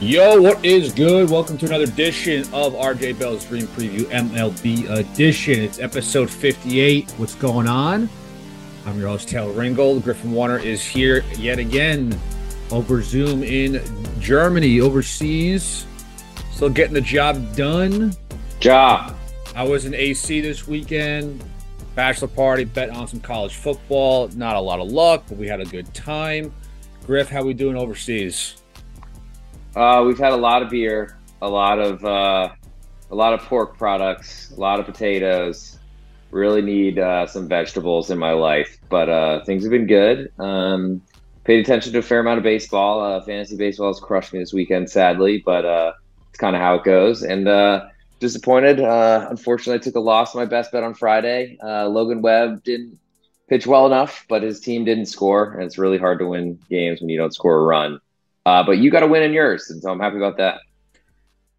Yo, what is good? Welcome to another edition of RJ Bell's Dream Preview MLB Edition. It's episode 58. What's going on? I'm your host, Taylor Ringold. Griffin Warner is here yet again over Zoom in Germany, overseas. Still getting the job done. Job. I was in AC this weekend. Bachelor party, bet on some college football. Not a lot of luck, but we had a good time. Griff, how we doing overseas? Uh, we've had a lot of beer, a lot of uh, a lot of pork products, a lot of potatoes. Really need uh, some vegetables in my life, but uh, things have been good. Um, paid attention to a fair amount of baseball. Uh, fantasy baseball has crushed me this weekend, sadly, but uh, it's kind of how it goes. And disappointed. unfortunately, I took a loss my best bet on Friday. Logan Webb didn't pitch well enough, but his team didn't score, and it's really hard to win games when you don't score a run. Uh, but you got to win in yours, and so I'm happy about that.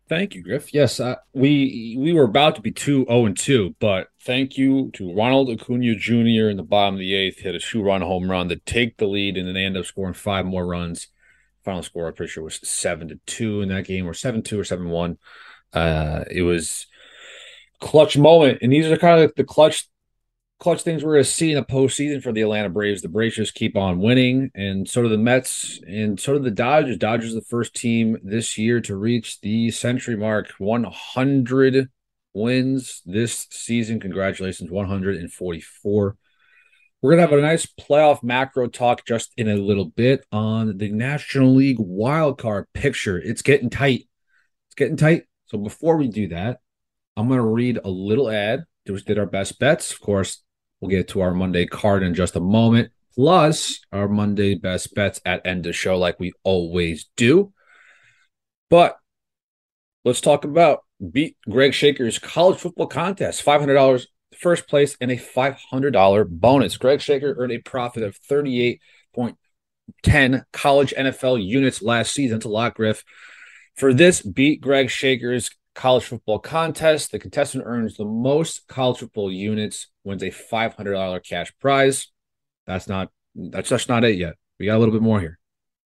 Thank you, Griff. Yes, uh, we we were about to be two zero oh and two, but thank you to Ronald Acuna Jr. in the bottom of the eighth hit a shoe run home run to take the lead, and then they ended up scoring five more runs. Final score, I'm pretty sure, was seven to two in that game, or seven two or seven one. Uh, it was clutch moment, and these are kind of the clutch clutch things we're going to see in the postseason for the Atlanta Braves. The Braves just keep on winning, and so do the Mets, and so do the Dodgers. Dodgers the first team this year to reach the century mark, 100 wins this season. Congratulations, 144. We're going to have a nice playoff macro talk just in a little bit on the National League wildcard picture. It's getting tight. It's getting tight. So before we do that, I'm going to read a little ad. We did our best bets. Of course, We'll get to our Monday card in just a moment, plus our Monday best bets at end of show, like we always do. But let's talk about beat Greg Shaker's college football contest. Five hundred dollars first place and a five hundred dollar bonus. Greg Shaker earned a profit of thirty eight point ten college NFL units last season. A lot, Griff. For this, beat Greg Shaker's college football contest. The contestant earns the most college football units, wins a $500 cash prize. That's not that's just not it yet. We got a little bit more here.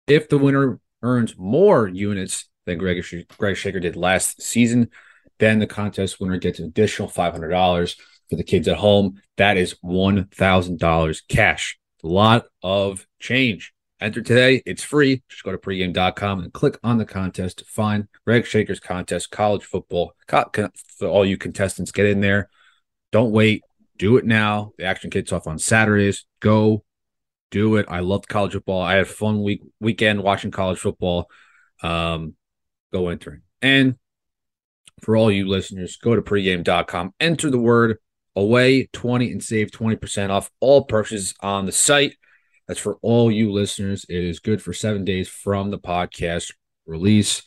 If the winner earns more units than Greg, Greg Shaker did last season, then the contest winner gets an additional $500 for the kids at home. That is $1,000 cash. A lot of change. Enter today. It's free. Just go to pregame.com and click on the contest to find Greg Shaker's contest, college football. For all you contestants, get in there. Don't wait. Do it now. The action kicks off on Saturdays. Go do it. I love college football. I had a fun week weekend watching college football. Um, go entering. And for all you listeners, go to pregame.com, enter the word away 20 and save 20% off all purchases on the site. That's for all you listeners. It is good for seven days from the podcast release.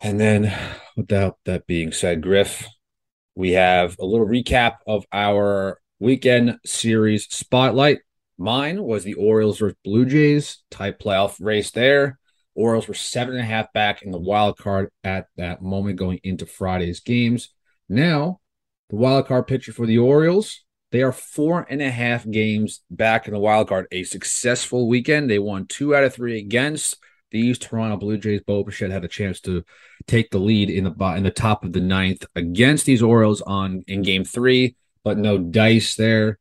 And then, without that being said, Griff, we have a little recap of our weekend series spotlight. Mine was the Orioles versus Blue Jays type playoff race there. Orioles were seven and a half back in the wild card at that moment going into Friday's games. Now, the wild card picture for the Orioles they are four and a half games back in the wild card. A successful weekend. They won two out of three against these Toronto Blue Jays. Bo Bichette had a chance to take the lead in the in the top of the ninth against these Orioles on in Game Three, but no dice there.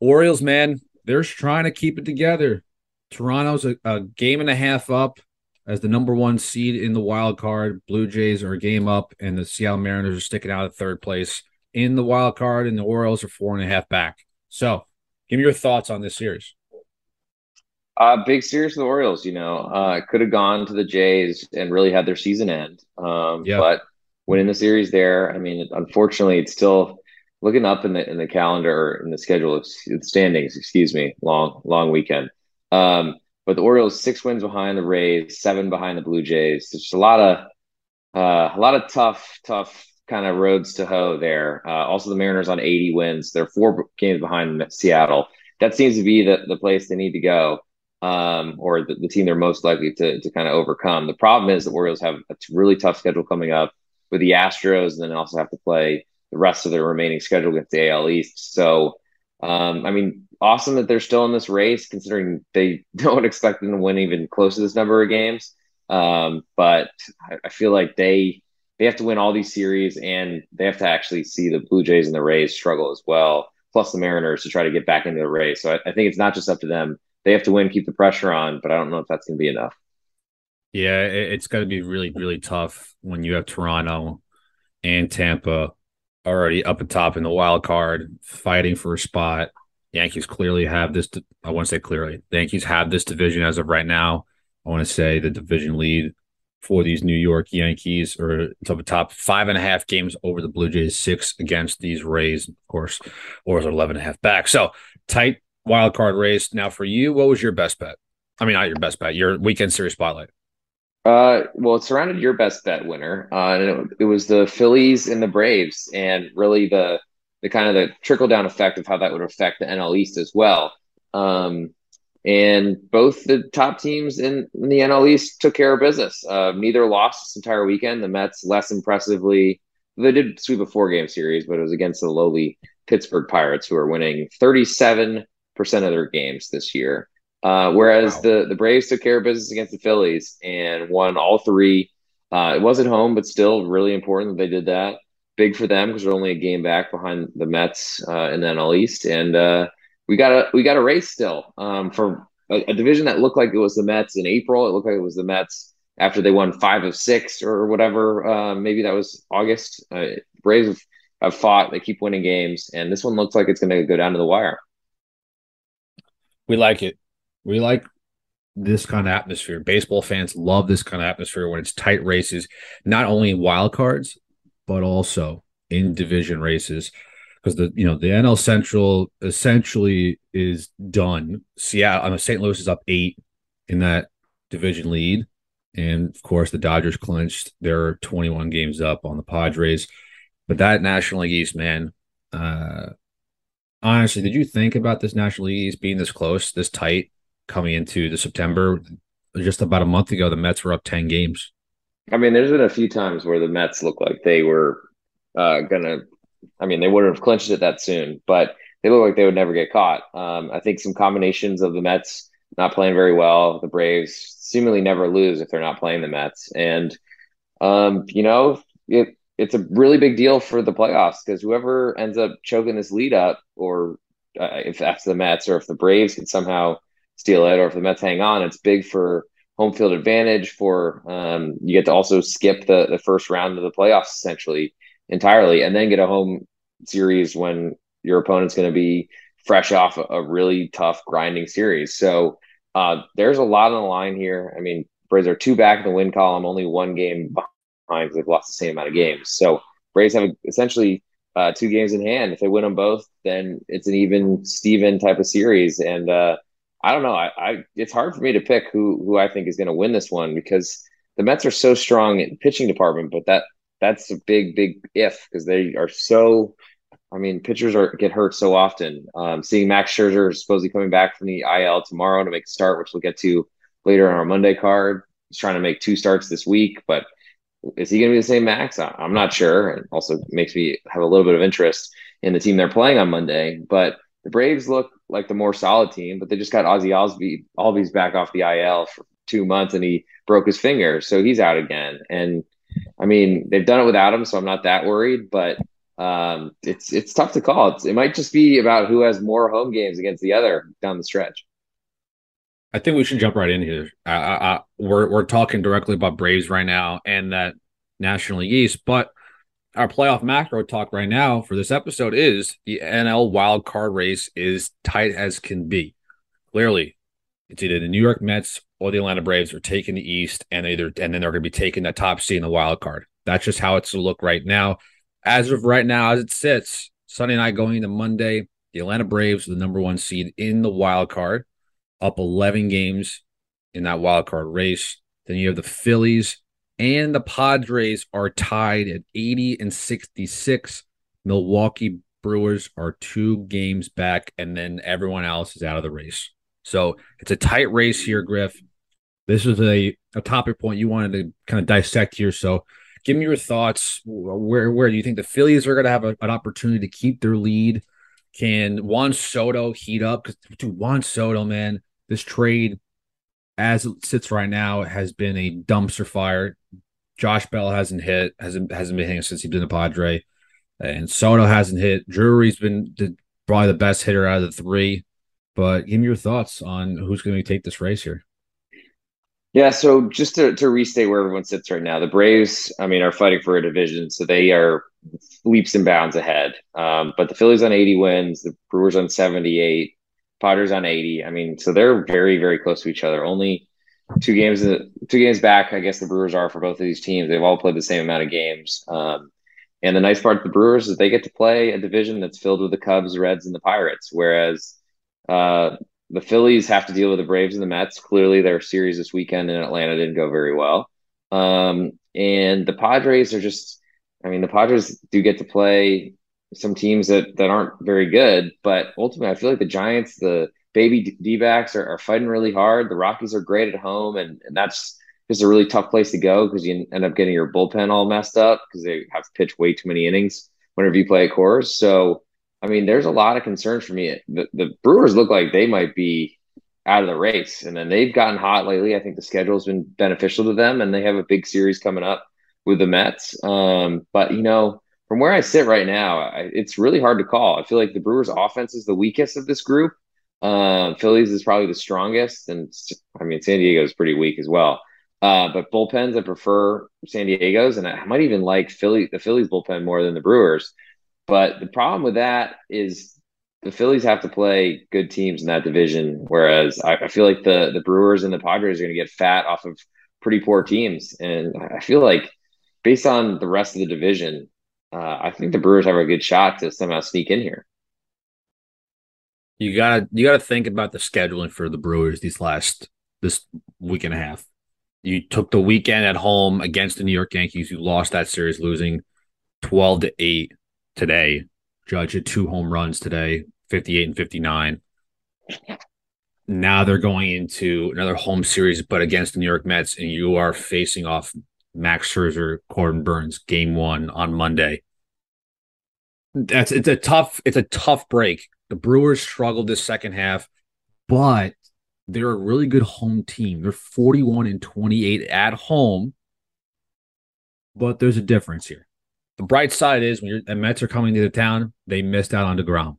Orioles, man, they're trying to keep it together. Toronto's a, a game and a half up as the number one seed in the wild card. Blue Jays are a game up, and the Seattle Mariners are sticking out at third place in the wild card, and the Orioles are four and a half back. So, give me your thoughts on this series. Uh, big series for the Orioles. You know, uh, could have gone to the Jays and really had their season end. Um, yeah. But winning the series there, I mean, unfortunately, it's still looking up in the in the calendar in the schedule of standings. Excuse me, long long weekend. Um, but the Orioles six wins behind the Rays, seven behind the Blue Jays. It's just a lot of uh, a lot of tough, tough kind of roads to hoe there. Uh, also, the Mariners on 80 wins. They're four games behind Seattle. That seems to be the, the place they need to go, um, or the, the, team they're most likely to, to kind of overcome. The problem is the Orioles have a really tough schedule coming up with the Astros, and then also have to play the rest of their remaining schedule against the AL East. So, um, I mean, awesome that they're still in this race, considering they don't expect them to win even close to this number of games. Um, but I, I feel like they they have to win all these series and they have to actually see the Blue Jays and the Rays struggle as well, plus the Mariners to try to get back into the race. So I, I think it's not just up to them. They have to win, keep the pressure on, but I don't know if that's going to be enough. Yeah, it's got to be really, really tough when you have Toronto and Tampa already up at top in the wild card, fighting for a spot. Yankees clearly have this. I want to say clearly, the Yankees have this division as of right now. I want to say the division lead for these New York Yankees or up the top five and a half games over the Blue Jays, six against these Rays, of course, or is 11 and a half back. So tight wild card race. Now for you, what was your best bet? I mean, not your best bet, your weekend series spotlight. Uh, well, it surrounded your best bet winner, uh, it, it, was the Phillies and the Braves, and really the the kind of the trickle down effect of how that would affect the NL East as well. Um, and both the top teams in, in, the NL East took care of business. Uh, neither lost this entire weekend. The Mets less impressively. They did sweep a four game series, but it was against the lowly Pittsburgh Pirates, who are winning 37% of their games this year. Uh, whereas wow. the the Braves took care of business against the Phillies and won all three. Uh, it was at home, but still really important that they did that. Big for them because they're only a game back behind the Mets uh, in the NL East, and uh, we got a we got a race still um, for a, a, division that looked like it was the Mets in April. It looked like it was the Mets after they won five of six or whatever. Uh, maybe that was August. Uh, Braves have, have fought; they keep winning games, and this one looks like it's going to go down to the wire. We like it. We like this kind of atmosphere. Baseball fans love this kind of atmosphere when it's tight races, not only wild cards, but also in division races. Because the you know the NL Central essentially is done. Seattle, I mean, St. Louis is up eight in that division lead, and of course the Dodgers clinched. They're 21 games up on the Padres. But that National League East, man, uh, honestly, did you think about this National League East being this close, this tight? coming into the September. Just about a month ago, the Mets were up 10 games. I mean, there's been a few times where the Mets look like they were uh, going to, I mean, they wouldn't have clinched it that soon, but they look like they would never get caught. Um, I think some combinations of the Mets not playing very well, the Braves seemingly never lose if they're not playing the Mets. And, um, you know, it, it's a really big deal for the playoffs because whoever ends up choking this lead up, or uh, if that's the Mets or if the Braves can somehow steal it, or if the Mets hang on, it's big for home field advantage. For um, you get to also skip the the first round of the playoffs essentially entirely, and then get a home series when your opponent's going to be fresh off a, really tough grinding series. So uh, there's a lot on the line here. I mean, Braves are two back in the win column, only one game behind because they've lost the same amount of games. So Braves have essentially uh, two games in hand. If they win them both, then it's an even Steven type of series. And uh, I don't know. I, I it's hard for me to pick who who I think is going to win this one because the Mets are so strong in pitching department, but that that's a big big if because they are so. I mean, pitchers are get hurt so often. Um, seeing Max Scherzer supposedly coming back from the IL tomorrow to make a start, which we'll get to later on our Monday card. He's trying to make two starts this week, but is he going to be the same Max? I'm not sure. And also makes me have a little bit of interest in the team they're playing on Monday. But the Braves look like the more solid team, but they just got Ozzie Osby, Albies back off the IL for two months and he broke his finger. So he's out again. And I mean, they've done it without him, so I'm not that worried, but um, it's it's tough to call. It's, it might just be about who has more home games against the other down the stretch. I think we should jump right in here. Uh, we're we're talking directly about Braves right now and that National League East, but our playoff macro talk right now for this episode is the NL wild card race is tight as can be. Clearly, it's either the New York Mets or the Atlanta Braves are taking the East, and either and then they're going to be taking that top seed in the wild card. That's just how it's to look right now. As of right now, as it sits, Sunday night going into Monday, the Atlanta Braves are the number one seed in the wild card, up 11 games in that wild card race. Then you have the Phillies and the Padres are tied at 80 and 66. Milwaukee Brewers are two games back, and then everyone else is out of the race. So it's a tight race here, Griff. This is a, a topic point you wanted to kind of dissect here. So give me your thoughts. Where where do you think the Phillies are going to have a, an opportunity to keep their lead? Can Juan Soto heat up? Because to Juan Soto, man, this trade as it sits right now, has been a dumpster fire. Josh Bell hasn't hit, hasn't hasn't been hitting since he's been a Padre, and Soto hasn't hit. Drury's been the, probably the best hitter out of the three. But give me your thoughts on who's going to take this race here. Yeah, so just to, to restate where everyone sits right now, the Braves, I mean, are fighting for a division, so they are leaps and bounds ahead. Um, but the Phillies on 80 wins, the Brewers on 78, Padres on 80. I mean, so they're very, very close to each other. Only two games, two games back, I guess the Brewers are for both of these teams. They've all played the same amount of games. Um, and the nice part of the Brewers is they get to play a division that's filled with the Cubs, Reds, and the Pirates, whereas uh, the Phillies have to deal with the Braves and the Mets. Clearly, their series this weekend in Atlanta didn't go very well. Um, and the Padres are just, I mean, the Padres do get to play some teams that, that aren't very good, but ultimately, I feel like the Giants, the baby D backs are, are fighting really hard. The Rockies are great at home, and, and that's just a really tough place to go because you end up getting your bullpen all messed up because they have to pitch way too many innings whenever you play a Coors. So, I mean, there's a lot of concerns for me. The, the Brewers look like they might be out of the race, and then they've gotten hot lately. I think the schedule's been beneficial to them, and they have a big series coming up with the Mets. Um, but you know, from where I sit right now, I, it's really hard to call. I feel like the Brewers' offense is the weakest of this group. Uh, Phillies is probably the strongest, and I mean, San Diego is pretty weak as well. Uh, but bullpens, I prefer San Diego's, and I might even like Philly, the Phillies bullpen more than the Brewers. But the problem with that is the Phillies have to play good teams in that division, whereas I, I feel like the the Brewers and the Padres are going to get fat off of pretty poor teams, and I feel like based on the rest of the division, uh, I think the Brewers have a good shot to somehow sneak in here. You gotta you gotta think about the scheduling for the Brewers these last this week and a half. You took the weekend at home against the New York Yankees. You lost that series, losing twelve to eight today. Judge had two home runs today, 58 and 59. Now they're going into another home series, but against the New York Mets, and you are facing off Max Scherzer, Corbin Burnes, game one on Monday. That's it's a tough, it's a tough break. The Brewers struggled this second half, but they're a really good home team. They're 41 and 28 at home. But there's a difference here. The bright side is when the Mets are coming to the town, they missed out on DeGrom.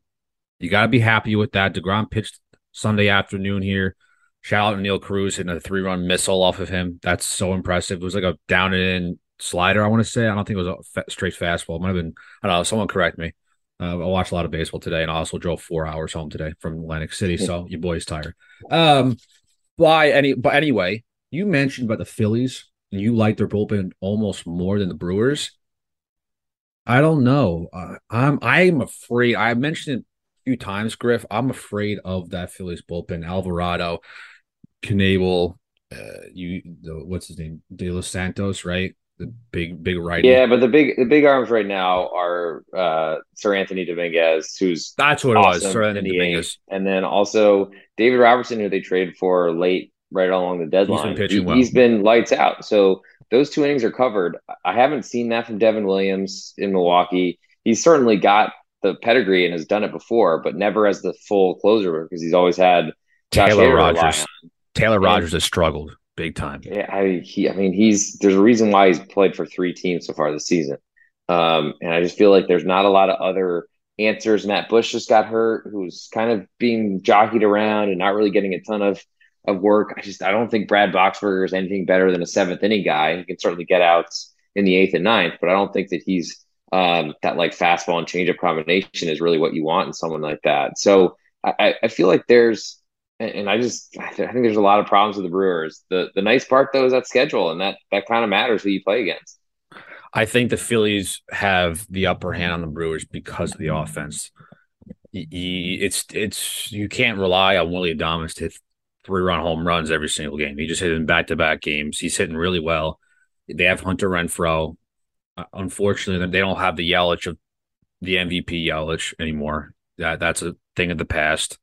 You got to be happy with that. DeGrom pitched Sunday afternoon here. Shout out to Neil Cruz hitting a three run missile off of him. That's so impressive. It was like a down and in slider, I want to say. I don't think it was a straight fastball. It might have been, I don't know, someone correct me. Uh, I watched a lot of baseball today and I also drove four hours home today from Atlantic City. So your boy's tired. Um, by any, but anyway, you mentioned about the Phillies and you like their bullpen almost more than the Brewers. I don't know. Uh, I'm I'm afraid. I mentioned it a few times, Griff. I'm afraid of that Phillies bullpen. Alvarado, Knebel, uh, you the, what's his name? De Los Santos, right? The big big right. Yeah, but the big the big arms right now are uh Seranthony Dominguez, who's that's what awesome it was. Seranthony Dominguez, and then also David Robertson, who they traded for late right along the deadline. He's been, well. he's been lights out. So those two innings are covered. I haven't seen that from Devin Williams in Milwaukee. He's certainly got the pedigree and has done it before, but never as the full closer because he's always had Josh Taylor Rogers. Taylor Rogers has struggled big time. Yeah, I, he, I mean, he's there's a reason why he's played for three teams so far this season, um, and I just feel like there's not a lot of other answers. Matt Bush just got hurt, who's kind of being jockeyed around and not really getting a ton of of work. I just I don't think Brad Boxberger is anything better than a seventh inning guy. He can certainly get outs in the eighth and ninth, but I don't think that he's um, that like fastball and changeup combination is really what you want in someone like that. So I, I feel like there's and I just I think there's a lot of problems with the Brewers. The the nice part though is that schedule, and that that kind of matters who you play against. I think the Phillies have the upper hand on the Brewers because of the offense. It's it's you can't rely on Willy Adames to three run home runs every single game. He just hit in back to back games. He's hitting really well. They have Hunter Renfroe. Uh, unfortunately, they don't have the Yelich of the MVP Yelich anymore. That that's a thing of the past.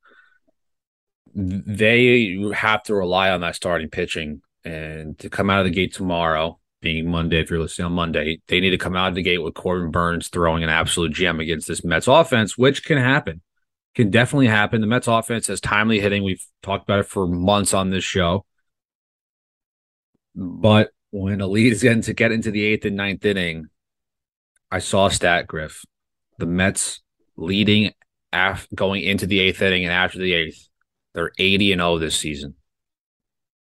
They have to rely on that starting pitching and to come out of the gate tomorrow, being Monday, if you're listening on Monday, they need to come out of the gate with Corbin Burnes throwing an absolute gem against this Mets offense, which can happen can definitely happen. The Mets offense has timely hitting. We've talked about it for months on this show. But when a lead is getting to get into the eighth and ninth inning, I saw a stat, Griff. The Mets leading af- going into the eighth inning and after the eighth, they're 80 and 0 this season.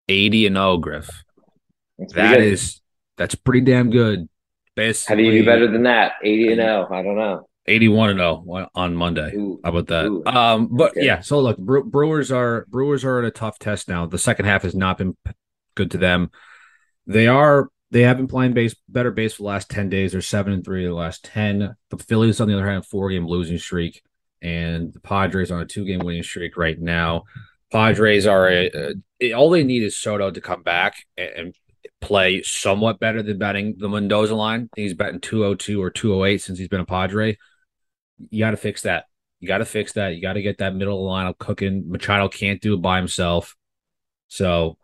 80 and 0, Griff. That's that is that's pretty damn good. Basically, How do you do better than that? 80 and 0. I don't know. 81 and 0 on Monday. Ooh, How about that? Ooh. Um, but okay. yeah, so look, Brewers are Brewers are at a tough test now. The second half has not been good to them. They are they have been playing base better base for the last 10 days. They're seven and three of the last 10. The Phillies, on the other hand, four game losing streak, and the Padres on a two game winning streak right now. Padres are a, a, all they need is Soto to come back and, and play somewhat better than betting the Mendoza line. He's betting 202 or 208 since he's been a Padre. You got to fix that. You got to fix that. You got to get that middle lineup cooking. Machado can't do it by himself. So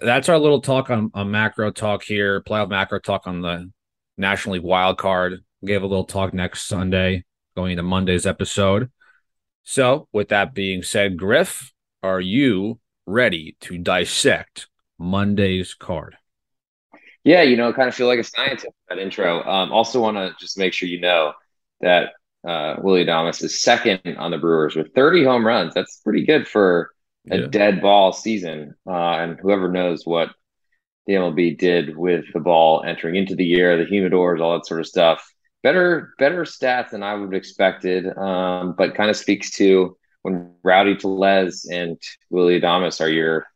that's our little talk on, on macro talk here, playoff macro talk on the National League wild card. We'll give a little talk next Sunday, going into Monday's episode. So, with that being said, Griff, are you ready to dissect Monday's card? Yeah, you know, kind of feel like a scientist that intro. Um, also, want to just make sure you know that uh, Willy Adames is second on the Brewers with 30 home runs. That's pretty good for a yeah. dead ball season. Uh, and whoever knows what the MLB did with the ball entering into the year, the humidors, all that sort of stuff. Better, better stats than I would have expected, um, but kind of speaks to when Rowdy Tellez and Willy Adames are your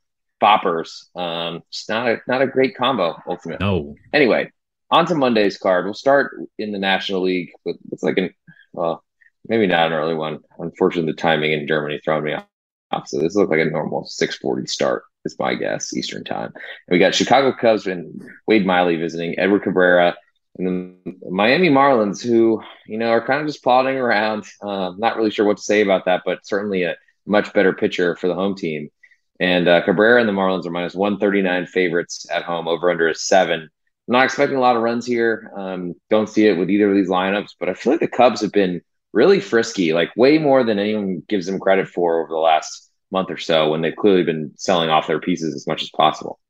boppers. Um, it's not a not a great combo ultimately. No. Anyway, on to Monday's card. We'll start in the National League with it's like an well, maybe not an early one. Unfortunately, the timing in Germany throwing me off so this looks like a normal 640 start, is my guess, Eastern time. And we got Chicago Cubs and Wade Miley visiting Edward Cabrera and then Miami Marlins, who, you know, are kind of just plodding around. Uh, not really sure what to say about that, but certainly a much better pitcher for the home team. And uh, Cabrera and the Marlins are minus 139 favorites at home, over under a seven. Not expecting a lot of runs here. Um, don't see it with either of these lineups, but I feel like the Cubs have been really frisky, like way more than anyone gives them credit for over the last month or so when they've clearly been selling off their pieces as much as possible.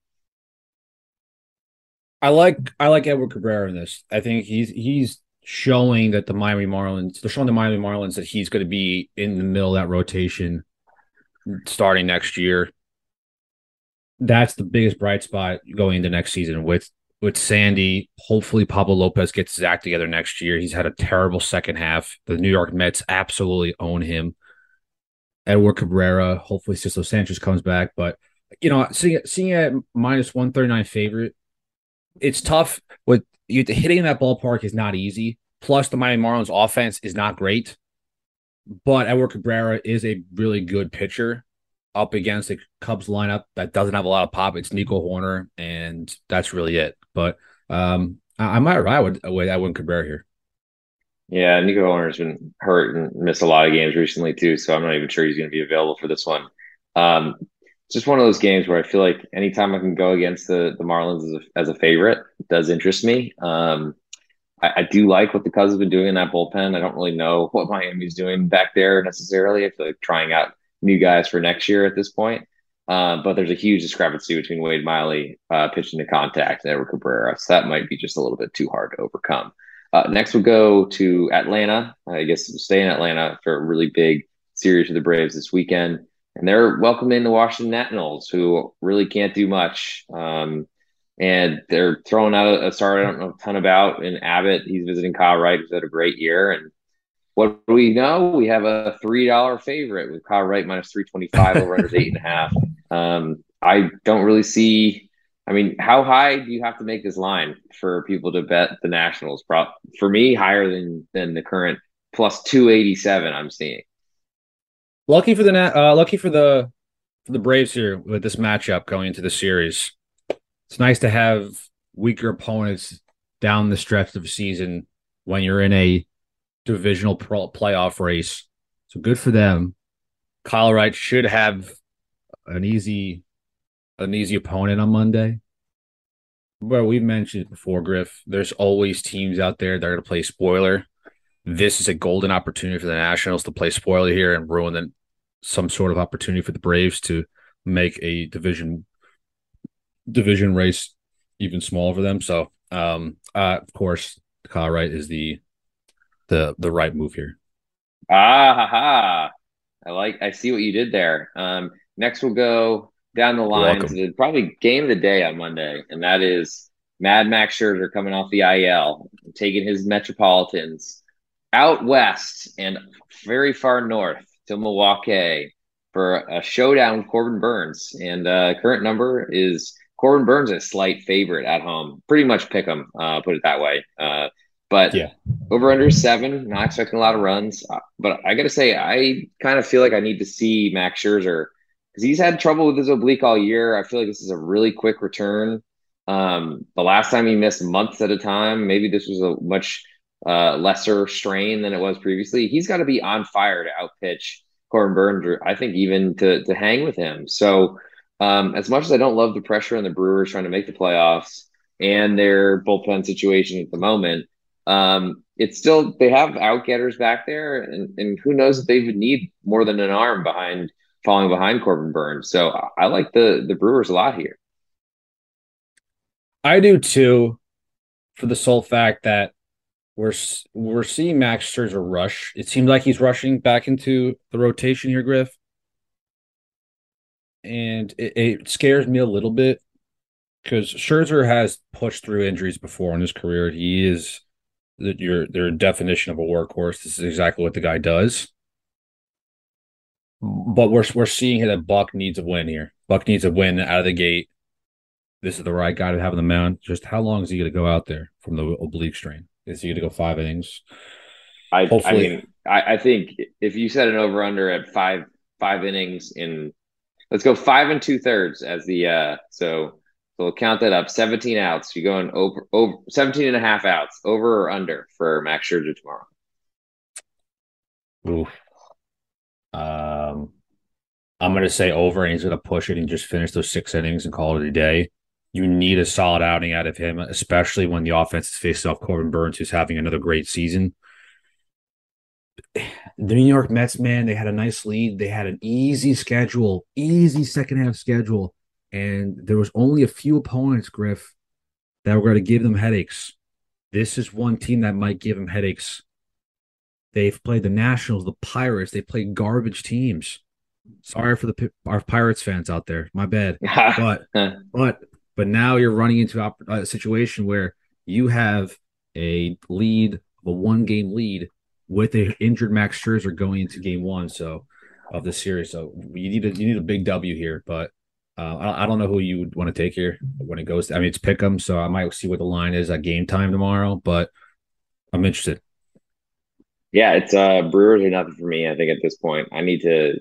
I like I like Edward Cabrera in this. I think he's he's showing that the Miami Marlins they're showing the Miami Marlins that he's going to be in the middle of that rotation starting next year. That's the biggest bright spot going into next season with with Sandy. Hopefully, Pablo Lopez gets his act together next year. He's had a terrible second half. The New York Mets absolutely own him. Edward Cabrera. Hopefully, Sixto Sanchez comes back. But you know, seeing seeing at minus one thirty nine favorite, it's tough. With you hitting that ballpark is not easy. Plus, the Miami Marlins offense is not great. But Edward Cabrera is a really good pitcher up against the Cubs lineup that doesn't have a lot of pop. It's Nico Hoerner, and that's really it. But um, I, I might ride with, with Edwin Cabrera here. Yeah, Nico Hoerner's been hurt and missed a lot of games recently too, so I'm not even sure he's going to be available for this one. Um, just one of those games where I feel like anytime I can go against the the Marlins as a, as a favorite does interest me. Um, I, I, do like what the Cubs have been doing in that bullpen. I don't really know what Miami's doing back there necessarily. I feel like trying out new guys for next year at this point. Uh, but there's a huge discrepancy between Wade Miley uh, pitching to contact and Edward Cabrera. So that might be just a little bit too hard to overcome. Uh, next, we'll go to Atlanta. I guess we'll stay in Atlanta for a really big series of the Braves this weekend. And they're welcoming the Washington Nationals, who really can't do much. Um, and they're throwing out a, a star I don't know a ton about in Abbott. He's visiting Kyle Wright, who's had a great year. And what do we know? We have a three dollar favorite with Kyle Wright minus three twenty five over under eight and a half. Um, I don't really see. I mean, how high do you have to make this line for people to bet the Nationals? For me, higher than than the current plus two eighty seven. I'm seeing. Lucky for the uh, lucky for the for the Braves here with this matchup going into the series. It's nice to have weaker opponents down the stretch of the season when you're in a divisional pro- playoff race. So good for them. Kyle Wright should have an easy an easy opponent on Monday. But we've mentioned before, Griff, there's always teams out there that are going to play spoiler. This is a golden opportunity for the Nationals to play spoiler here and ruin the, some sort of opportunity for the Braves to make a division division race even smaller for them. So, um, uh, of course, Kyle Wright is the the the right move here. Ah, ha, ha. I like. I see what you did there. Um, next, we'll go down the line to the probably game of the day on Monday, and that is Mad Max Scherzer coming off the IL, taking his Metropolitans out west and very far north to Milwaukee for a showdown with Corbin Burnes. And uh, current number is Corbin Burnes a slight favorite at home. Pretty much pick him, uh, put it that way. Uh, but yeah, over under seven, not expecting a lot of runs. Uh, but I got to say, I kind of feel like I need to see Max Scherzer because he's had trouble with his oblique all year. I feel like this is a really quick return. Um, the last time he missed months at a time, maybe this was a much uh, lesser strain than it was previously. He's got to be on fire to outpitch Corbin Burnes, I think even to to hang with him. So um, as much as I don't love the pressure on the Brewers trying to make the playoffs and their bullpen situation at the moment, um, it's still they have outgetters back there, and, and who knows if they would need more than an arm behind falling behind Corbin Burnes. So I like the the Brewers a lot here. I do too, for the sole fact that we're we're seeing Max Scherzer rush. It seems like he's rushing back into the rotation here, Griff, and it, it scares me a little bit because Scherzer has pushed through injuries before in his career. He is that your their definition of a workhorse. This is exactly what the guy does. But we're we're seeing that Buck needs a win here. Buck needs a win out of the gate. This is the right guy to have on the mound. Just how long is he going to go out there from the oblique strain? Is he going to go five innings? I. I mean, I, I think if you set an over under at five five innings in, let's go five and two thirds as the uh so so we'll count that up. 17 outs. You're going over over 17 and a half outs, over or under for Max Scherzer tomorrow? Oof. Um I'm gonna say over and he's gonna push it and just finish those six innings and call it a day. You need a solid outing out of him, especially when the offense is facing off Corbin Burnes, who's having another great season. The New York Mets, man, they had a nice lead. They had an easy schedule, easy second half schedule and there was only a few opponents, Griff, that were going to give them headaches. This is one team that might give them headaches. They've played the Nationals, the Pirates. They played garbage teams. Sorry for the our Pirates fans out there. My bad. but but but now you're running into a situation where you have a lead, a one game lead with a injured Max Scherzer going into game one. So of the series. So you need a you need a big W here. But uh, I, don't know who you would want to take here when it goes. To, I mean, it's pick 'em, so I might see what the line is at game time tomorrow. But I'm interested. Yeah, it's uh Brewers are nothing for me. I think at this point, I need to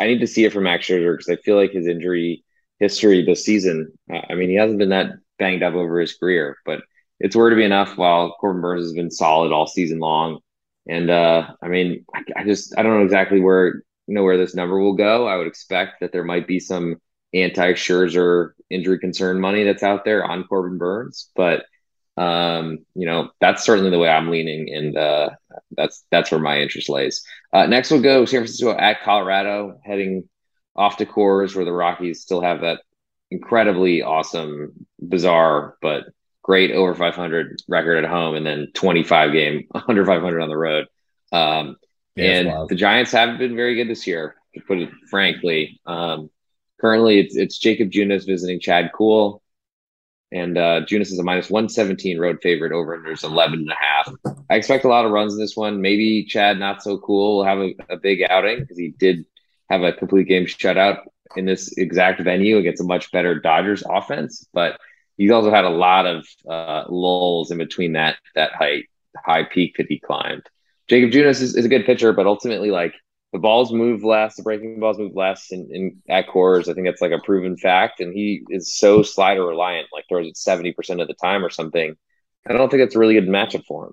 I need to see it from Max Scherzer because I feel like his injury history this season. Uh, I mean, he hasn't been that banged up over his career, but it's worried be enough. While Corbin Burnes has been solid all season long, and uh, I mean, I, I just I don't know exactly where you know where this number will go. I would expect that there might be some anti Scherzer injury concern money that's out there on Corbin Burnes, but um, you know that's certainly the way I'm leaning, and uh, that's that's where my interest lays. Uh, next, we'll go San Francisco at Colorado, heading off to Coors, where the Rockies still have that incredibly awesome, bizarre, but great over 500 record at home, and then 25 game under 500 on the road. Um, yeah, and the Giants haven't been very good this year, to put it frankly. Um, Currently, it's it's Jakob Junis visiting Chad Kuhl. And uh, Junis is a minus 117 road favorite over under 11 and a half. I expect a lot of runs in this one. Maybe Chad, not so cool, will have a, a big outing because he did have a complete game shutout in this exact venue against a much better Dodgers offense. But he's also had a lot of uh, lulls in between that that high high peak that he climbed. Jakob Junis is, is a good pitcher, but ultimately, like the balls move less, the breaking balls move less in, in at Coors. I think that's like a proven fact. And he is so slider reliant, like throws it 70% of the time or something. I don't think it's a really good matchup for him.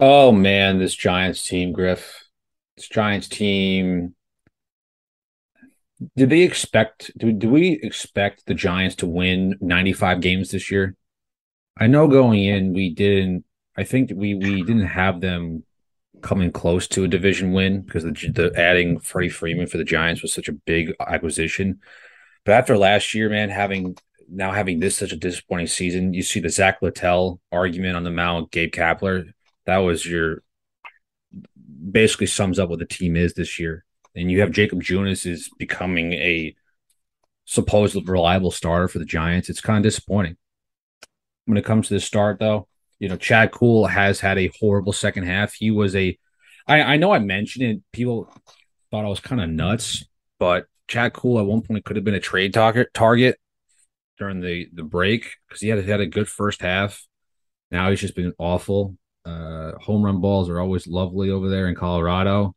Oh man, this Giants team, Griff. This Giants team. Did they expect do, do we expect the Giants to win 95 games this year? I know going in we didn't I think we we didn't have them coming close to a division win because the, the adding Freddie Freeman for the Giants was such a big acquisition. But after last year, man, having now having this such a disappointing season, you see the Zack Littell argument on the mound, Gabe Kapler. That was your basically sums up what the team is this year. And you have Jakob Junis is becoming a supposed reliable starter for the Giants. It's kind of disappointing. When it comes to the start, though, you know, Chad Kuhl has had a horrible second half. He was a I, I know I mentioned it. People thought I was kind of nuts, but Chad Kuhl at one point could have been a trade target target during the the break because he had he had a good first half. Now he's just been awful. Uh, home run balls are always lovely over there in Colorado.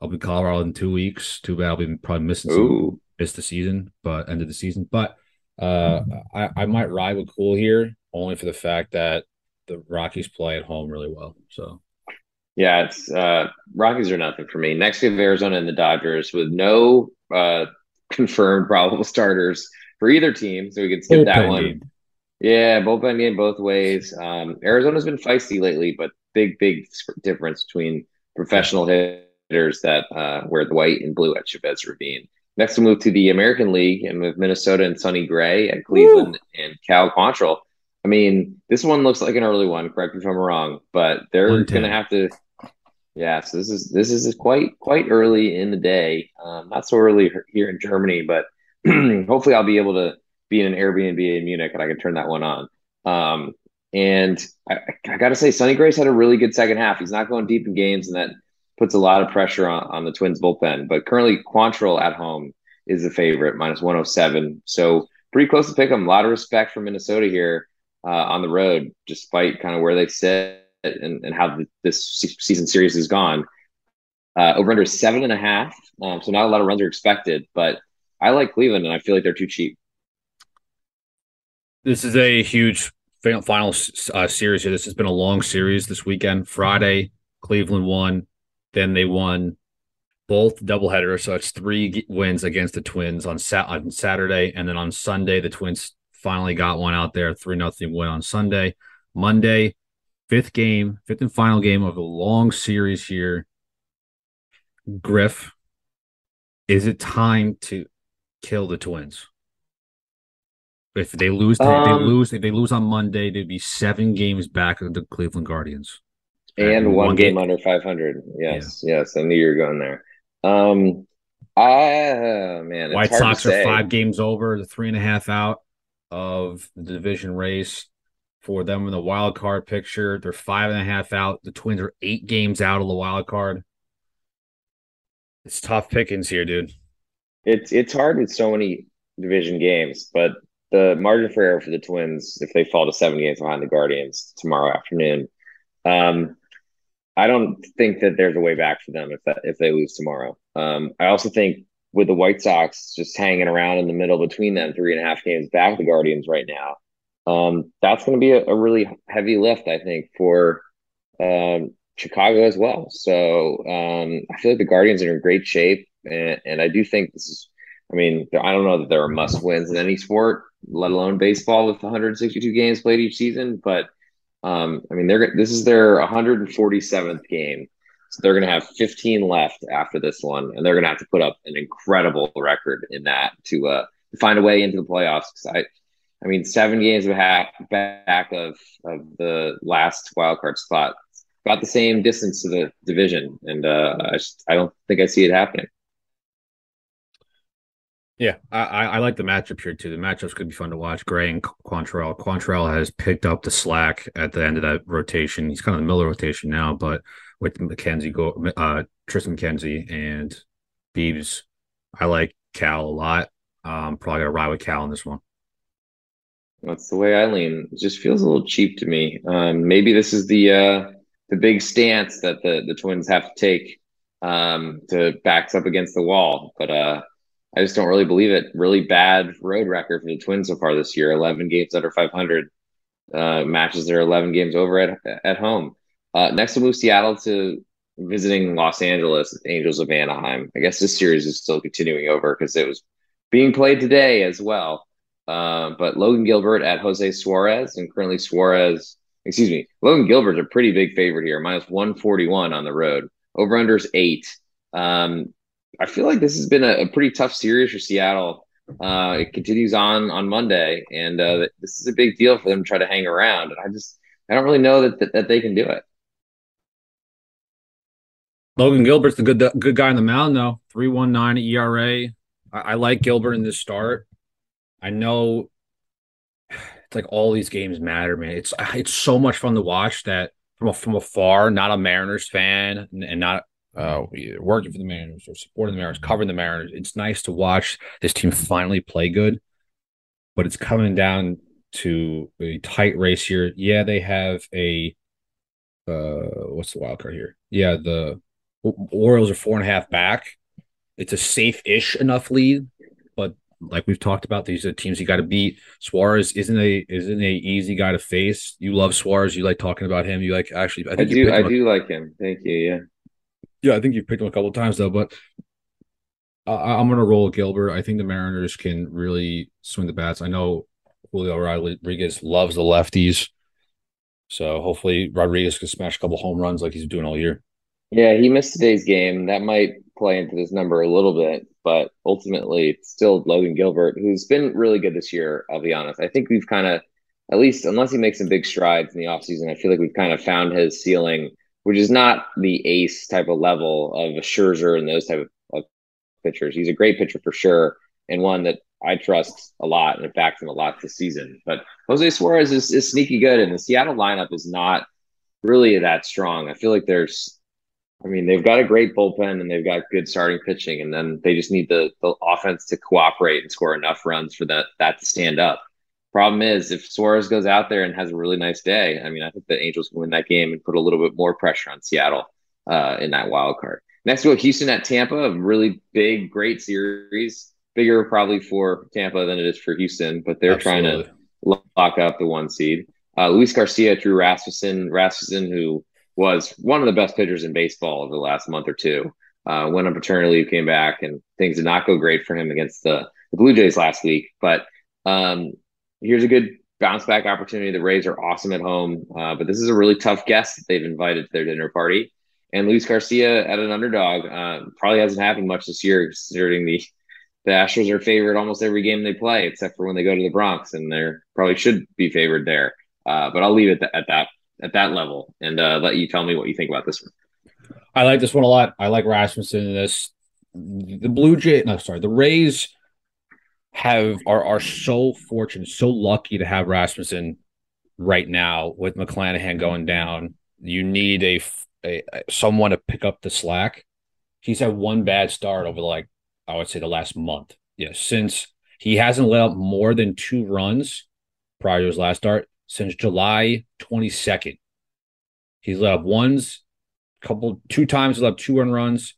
I'll be Colorado in two weeks. Too bad I'll be probably missing some, miss the season, but end of the season. But uh, I, I might ride with Kuhl here only for the fact that the Rockies play at home really well. So yeah, it's uh, Rockies are nothing for me. Next we have Arizona and the Dodgers with no uh, confirmed probable starters for either team, so we can skip bullpen that one. Game. Yeah, bullpen game both ways. Um, Arizona's been feisty lately, but big, big difference between professional hitters that uh, wear the white and blue at Chavez Ravine. Next, we move to the American League and with Minnesota and Sonny Gray at Cleveland Woo! and Cal Quantrill. I mean, this one looks like an early one. Correct me if I'm wrong, but they're going to have to yeah, so this is this is quite quite early in the day. Um, not so early here in Germany, but hopefully I'll be able to be in an Airbnb in Munich and I can turn that one on. Um, and I, I got to say, Sonny Gray's had a really good second half. He's not going deep in games, and that puts a lot of pressure on, on the Twins bullpen. But currently, Quantrill at home is the favorite, minus 107. So pretty close to pick them. A lot of respect for Minnesota here uh, on the road, despite kind of where they sit and, and how this season series has gone. Uh, over under seven and a half. Um, so not a lot of runs are expected, but I like Cleveland and I feel like they're too cheap. This is a huge final uh, series here. This has been a long series this weekend. Friday, Cleveland won. Then they won both doubleheaders. So it's three wins against the Twins on, on Saturday. And then on Sunday, the Twins finally got one out there, 3 nothing win on Sunday. Monday, fifth game, fifth and final game of a long series here. Griff, is it time to kill the Twins? If they lose, um, they lose. If they lose on Monday, they'd be seven games back of the Cleveland Guardians, and one, one game, game, under five hundred. Yes, yeah. yes, I knew you were going there. Um, I man, White Sox are five games over, the three and a half out of the division race for them in the wild card picture. They're five and a half out. The Twins are eight games out of the wild card. It's tough pickings here, dude. It's it's hard with so many division games, but the margin for error for the Twins, if they fall to seven games behind the Guardians tomorrow afternoon, um, I don't think that there's a way back for them if that, if they lose tomorrow. Um, I also think with the White Sox just hanging around in the middle between them, three and a half games back the Guardians right now, um, that's going to be a, a, really heavy lift, I think, for um, Chicago as well. So um, I feel like the Guardians are in great shape, and, and I do think this is. I mean, I don't know that there are must wins in any sport, let alone baseball, with 162 games played each season. But um, I mean, they're this is their 147th game, so they're going to have 15 left after this one, and they're going to have to put up an incredible record in that to uh, find a way into the playoffs. I I mean, seven games back back of of the last wild card spot, about the same distance to the division, and uh, I just, I don't think I see it happening. Yeah, I, I like the matchup here too. The matchups could be fun to watch. Gray and Quantrill. Quantrill has picked up the slack at the end of that rotation. He's kind of the middle rotation now, but with McKenzie, go uh, Triston McKenzie and Beebs, I like Cal a lot. Um, probably gonna ride with Cal in this one. That's the way I lean. It just feels a little cheap to me. Um, maybe this is the uh, the big stance that the the Twins have to take um, to backs up against the wall. But uh, I just don't really believe it. Really bad road record for the Twins so far this year. Eleven games under 500. Uh, matches their 11 games over at at home. Uh, next, we'll move Seattle to visiting Los Angeles Angels of Anaheim. I guess this series is still continuing over because it was being played today as well. Uh, but Logan Gilbert at Jose Suarez, and currently Suarez, excuse me, Logan Gilbert's a pretty big favorite here, minus 141 on the road. Over unders eight. Um, I feel like this has been a, a, pretty tough series for Seattle Uh, it continues on on Monday, and uh, this is a big deal for them to try to hang around. And I just I don't really know that that, that they can do it. Logan Gilbert's the good good guy on the mound though. Three one nine ERA. I, I like Gilbert in this start. I know it's like all these games matter, man. It's it's so much fun to watch that from from afar, not a Mariners fan and not uh, working for the Mariners or supporting the Mariners, covering the Mariners. It's nice to watch this team finally play good, but it's coming down to a tight race here. Yeah, they have a uh, what's the wild card here? Yeah, the Orioles are four and a half back. It's a safe-ish enough lead, but like we've talked about, these are teams you got to beat. Suarez isn't a isn't a easy guy to face. You love Suarez. You like talking about him. You like actually. I, think I do. I do like him. Thank you. Yeah. Yeah, I think you've picked him a couple times though, but I, am going to roll Gilbert. I think the Mariners can really swing the bats. I know Julio Rodriguez loves the lefties, so hopefully Rodriguez can smash a couple home runs like he's doing all year. Yeah, he missed today's game. That might play into this number a little bit, but ultimately, it's still Logan Gilbert, who's been really good this year. I'll be honest. I think we've kind of, at least unless he makes some big strides in the offseason, I feel like we've kind of found his ceiling, which is not the ace type of level of a Scherzer and those type of, pitchers. He's a great pitcher for sure, and one that I trust a lot and backed him a lot this season. But Jose Suarez is, is sneaky good, and the Seattle lineup is not really that strong. I feel like there's I mean, they've got a great bullpen and they've got good starting pitching, and then they just need the, the offense to cooperate and score enough runs for that that to stand up. Problem is, if Suarez goes out there and has a really nice day, I mean, I think the Angels can win that game and put a little bit more pressure on Seattle uh, in that wild card. Next, we go Houston at Tampa, a really big, great series. Bigger probably for Tampa than it is for Houston, but they're Absolutely. trying to lock up the one seed. Uh, Luis Garcia, Drew Rasmussen, Rasmussen, who was one of the best pitchers in baseball over the last month or two. Uh, went on paternity leave, came back, and things did not go great for him against the, the Blue Jays last week. But um, here's a good bounce back opportunity. The Rays are awesome at home, uh, but this is a really tough guest that they've invited to their dinner party. And Luis Garcia at an underdog uh, probably hasn't happened much this year, considering the the Astros are favored almost every game they play, except for when they go to the Bronx, and they're probably should be favored there. Uh, but I'll leave it at that at that level and uh, let you tell me what you think about this one. I like this one a lot. I like Rasmussen in this. The Blue Jay, no, sorry, the Rays have are are so fortunate, so lucky to have Rasmussen right now with McClanahan going down. You need a, a, someone to pick up the slack. He's had one bad start over the, like I would say the last month. Yeah, since he hasn't let up more than two runs prior to his last start since July 22nd. He's let up ones, couple, two times, let up two run runs,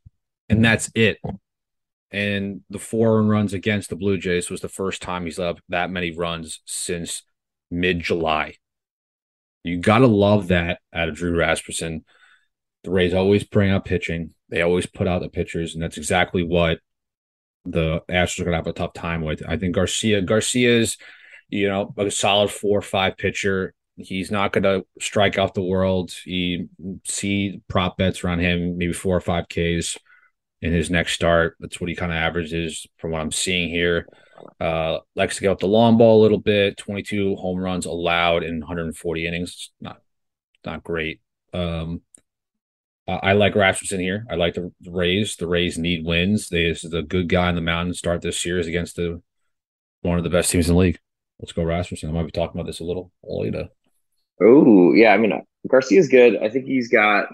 and that's it. And the four run runs against the Blue Jays was the first time he's let up that many runs since mid July. You got to love that out of Drew Rasmussen. The Rays always bring out pitching. They always put out the pitchers, and that's exactly what the Astros are going to have a tough time with. I think Garcia Garcia's you know, a solid four or five pitcher. He's not going to strike out the world. You see prop bets around him, maybe four or five Ks in his next start. That's what he kind of averages from what I'm seeing here. Uh, likes to get up the long ball a little bit. 22 home runs allowed in 140 innings. Not not great. Um, I like Rasmussen here. I like the Rays. The Rays need wins. They this is a good guy in the mound to start this series against the one of the best teams in the league. Let's go Rasmussen. I might be talking about this a little later. Oh yeah, I mean Garcia's good. I think he's got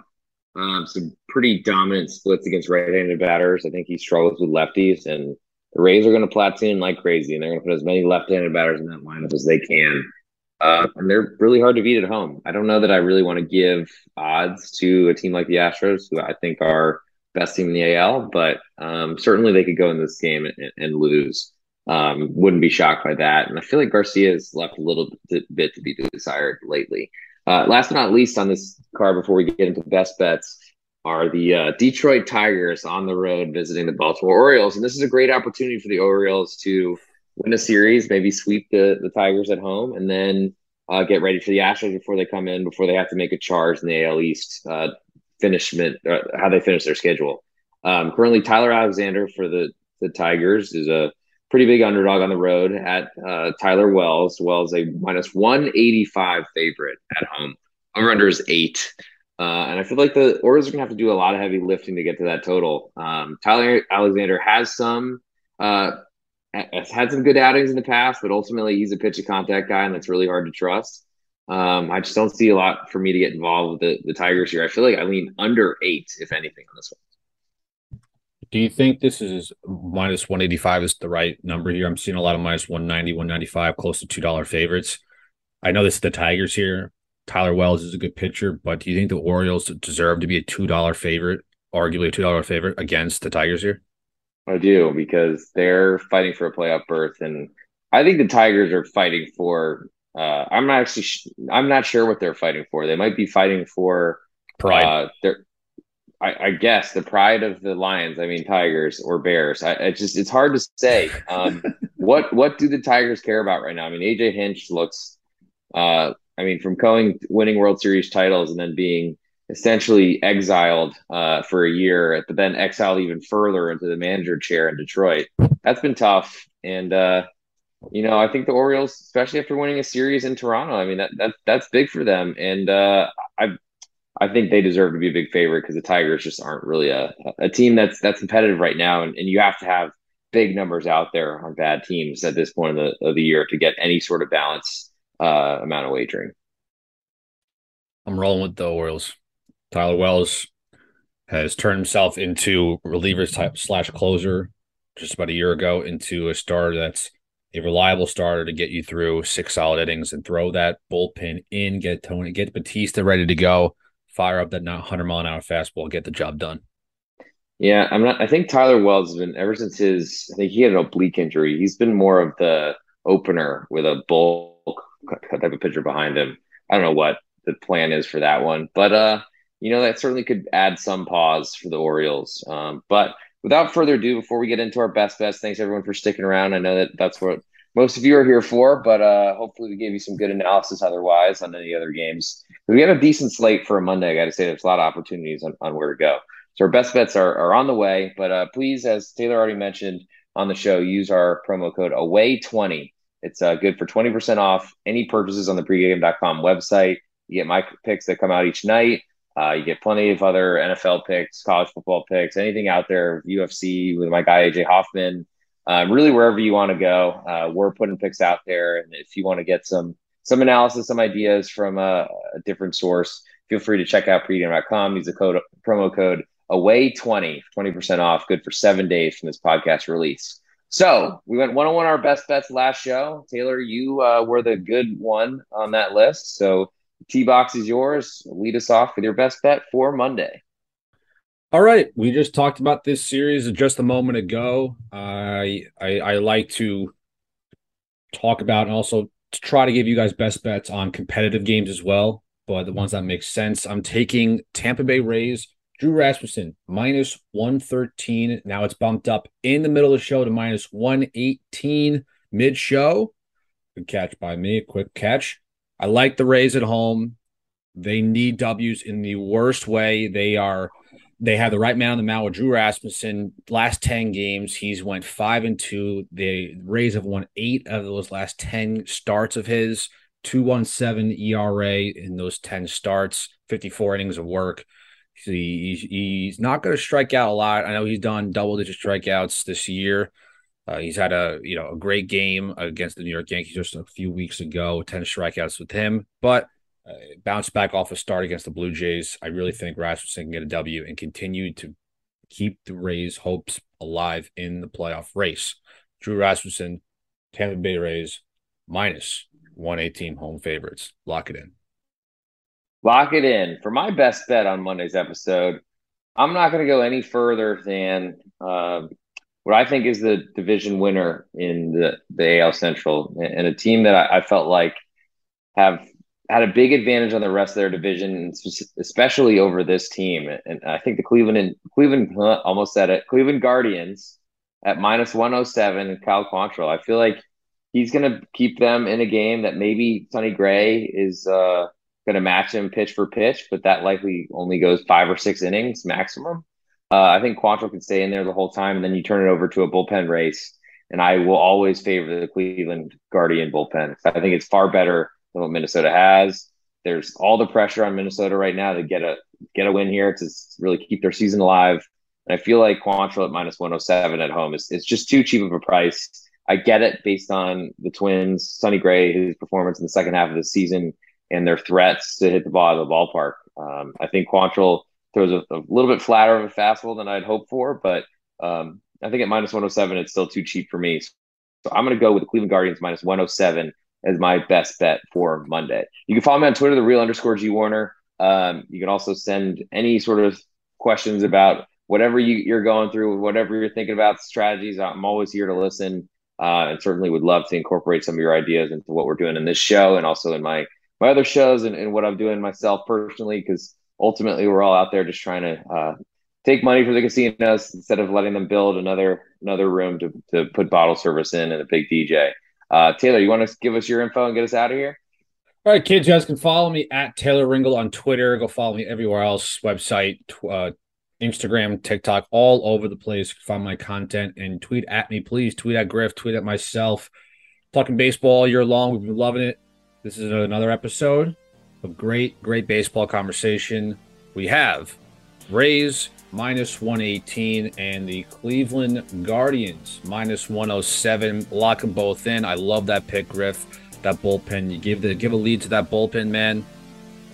um, some pretty dominant splits against right-handed batters. I think he struggles with lefties, and the Rays are going to platoon like crazy, and they're going to put as many left-handed batters in that lineup as they can. Uh, and they're really hard to beat at home. I don't know that I really want to give odds to a team like the Astros, who I think are best team in the AL, but um, certainly they could go in this game and, and lose. Um, wouldn't be shocked by that. And I feel like Garcia has left a little bit to be desired lately. Uh, last but not least on this card, before we get into best bets, are the uh, Detroit Tigers on the road visiting the Baltimore Orioles. And this is a great opportunity for the Orioles to win a series, maybe sweep the, the Tigers at home, and then uh, get ready for the Astros before they come in, before they have to make a charge in the AL East uh, finishment, uh, how they finish their schedule. Um, currently, Tyler Alexander for the, the Tigers is a pretty big underdog on the road at uh, Tyler Wells. Wells a minus 185 favorite at home. Over under is eight. Uh, and I feel like the Orioles are going to have to do a lot of heavy lifting to get to that total. Um, Tyler Alexander has some, uh, has had some good outings in the past, but ultimately he's a pitch of contact guy, and that's really hard to trust. Um, I just don't see a lot for me to get involved with the, the Tigers here. I feel like I lean under eight, if anything, on this one. Do you think this is minus 185 is the right number here? I'm seeing a lot of minus 190, 195, close to $2 favorites. I know this is the Tigers here. Tyler Wells is a good pitcher, but do you think the Orioles deserve to be a $2 favorite, arguably a $2 favorite against the Tigers here? I do because they're fighting for a playoff berth. And I think the Tigers are fighting for uh, I'm not actually. Sh- I'm not sure what they're fighting for. They might be fighting for pride. Uh, their, I, I, guess the pride of the Lions. I mean, Tigers or Bears. I, I just it's hard to say. Um, what what do the Tigers care about right now? I mean, AJ Hinch looks. Uh, I mean, from going winning World Series titles and then being essentially exiled uh, for a year, but then exiled even further into the manager chair in Detroit. That's been tough, and uh, you know, I think the Orioles, especially after winning a series in Toronto, I mean that that that's big for them, and uh, I I think they deserve to be a big favorite because the Tigers just aren't really a a team that's that's competitive right now, and, and you have to have big numbers out there on bad teams at this point of the of the year to get any sort of balance uh, amount of wagering. I'm rolling with the Orioles. Tyler Wells has turned himself into reliever type slash closer just about a year ago into a starter that's a reliable starter to get you through six solid innings and throw that bullpen in, get Tony, get Bautista ready to go, fire up that 100 mile an hour fastball, get the job done. Yeah, I'm not. I think Tyler Wells has been ever since his. I think he had an oblique injury. He's been more of the opener with a bulk type of pitcher behind him. I don't know what the plan is for that one, but uh, you know that certainly could add some pause for the Orioles. Um, but without further ado, before we get into our best bets, thanks everyone for sticking around. I know that that's what most of you are here for, but uh, hopefully we gave you some good analysis otherwise on any other games. We have a decent slate for a Monday. I got to say, there's a lot of opportunities on, on where to go. So our best bets are, are on the way, but uh, please, as Taylor already mentioned on the show, use our promo code AWAY20. It's uh, good for 20% off any purchases on the pregame.com website. You get my picks that come out each night. Uh, you get plenty of other NFL picks, college football picks, anything out there, UFC with my guy AJ Hoffman. Uh, really, wherever you want to go, uh, we're putting picks out there. And if you want to get some some analysis, some ideas from a, a different source, feel free to check out pregame.com. Use the code promo code away20 20% off good for seven days from this podcast release so we went one on one our best bets last show taylor you uh, were the good one on that list so T box is yours. Lead us off with your best bet for Monday. All right, we just talked about this series just a moment ago. I I, I like to talk about and also to try to give you guys best bets on competitive games as well, but the ones that make sense. I'm taking Tampa Bay Rays, Drew Rasmussen minus 113. Now it's bumped up in the middle of the show to minus 118 mid show. Good catch by me, a quick catch. I like the Rays at home. They need W's in the worst way. They are they have the right man on the mound with Drew Rasmussen. Last 10 games, he's went five and two. The Rays have won eight of those last 10 starts of his, 217 ERA in those 10 starts, 54 innings of work. He, he's not going to strike out a lot. I know he's done double digit strikeouts this year. Uh, he's had a you know a great game against the New York Yankees just a few weeks ago, ten strikeouts with him, but uh, bounced back off a start against the Blue Jays. I really think Rasmussen can get a W and continue to keep the Rays' hopes alive in the playoff race. Drew Rasmussen, Tampa Bay Rays, minus 118 home favorites. Lock it in. Lock it in. For my best bet on Monday's episode, I'm not going to go any further than uh, what I think is the division winner in the, the AL Central and a team that I, I felt like have had a big advantage on the rest of their division, especially over this team. And I think the Cleveland and Cleveland almost said it. Cleveland Guardians at minus 107, Cal Quantrill. I feel like he's going to keep them in a game that maybe Sonny Gray is uh, going to match him pitch for pitch, but that likely only goes five or six innings maximum. Uh, I think Quantrill could stay in there the whole time, and then you turn it over to a bullpen race. and I will always favor the Cleveland Guardian bullpen. I think it's far better than what Minnesota has. There's all the pressure on Minnesota right now to get a get a win here to really keep their season alive. And I feel like Quantrill at minus 107 at home is it's just too cheap of a price. I get it based on the Twins, Sonny Gray, his performance in the second half of the season, and their threats to hit the ball out of the ballpark. Um, I think Quantrill throws a, a, little bit flatter of a fastball than I'd hoped for, but um, I think at minus 107, it's still too cheap for me. So I'm going to go with the Cleveland Guardians minus 107 as my best bet for Monday. You can follow me on Twitter, the real underscore G Warner. Um, you can also send any sort of questions about whatever you, are going through, whatever you're thinking about strategies. I'm always here to listen, uh, and certainly would love to incorporate some of your ideas into what we're doing in this show and also in my my other shows and, and what I'm doing myself personally. Because ultimately, we're all out there just trying to uh, take money from the casinos instead of letting them build another another room to to put bottle service in and a big DJ. Uh, Taylor, you want to give us your info and get us out of here? All right, kids, you guys can follow me at Taylor Ringold on Twitter. Go follow me everywhere else, website, uh, Instagram, TikTok, all over the place. Find my content and tweet at me, please. Tweet at Griff, tweet at myself. Talking baseball all year long. We've been loving it. This is another episode of great, great baseball conversation. We have Rays minus 118 and the Cleveland Guardians minus 107. Lock them both in. I love that pick, Griff. That bullpen. You give the give a lead to that bullpen, man.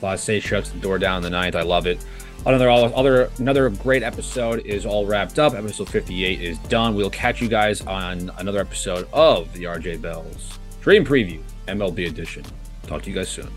Clase shuts the door down in the ninth. I love it. Another other another great episode is all wrapped up. Episode 58 is done. We'll catch you guys on another episode of the RJ Bell's Dream Preview MLB Edition. Talk to you guys soon.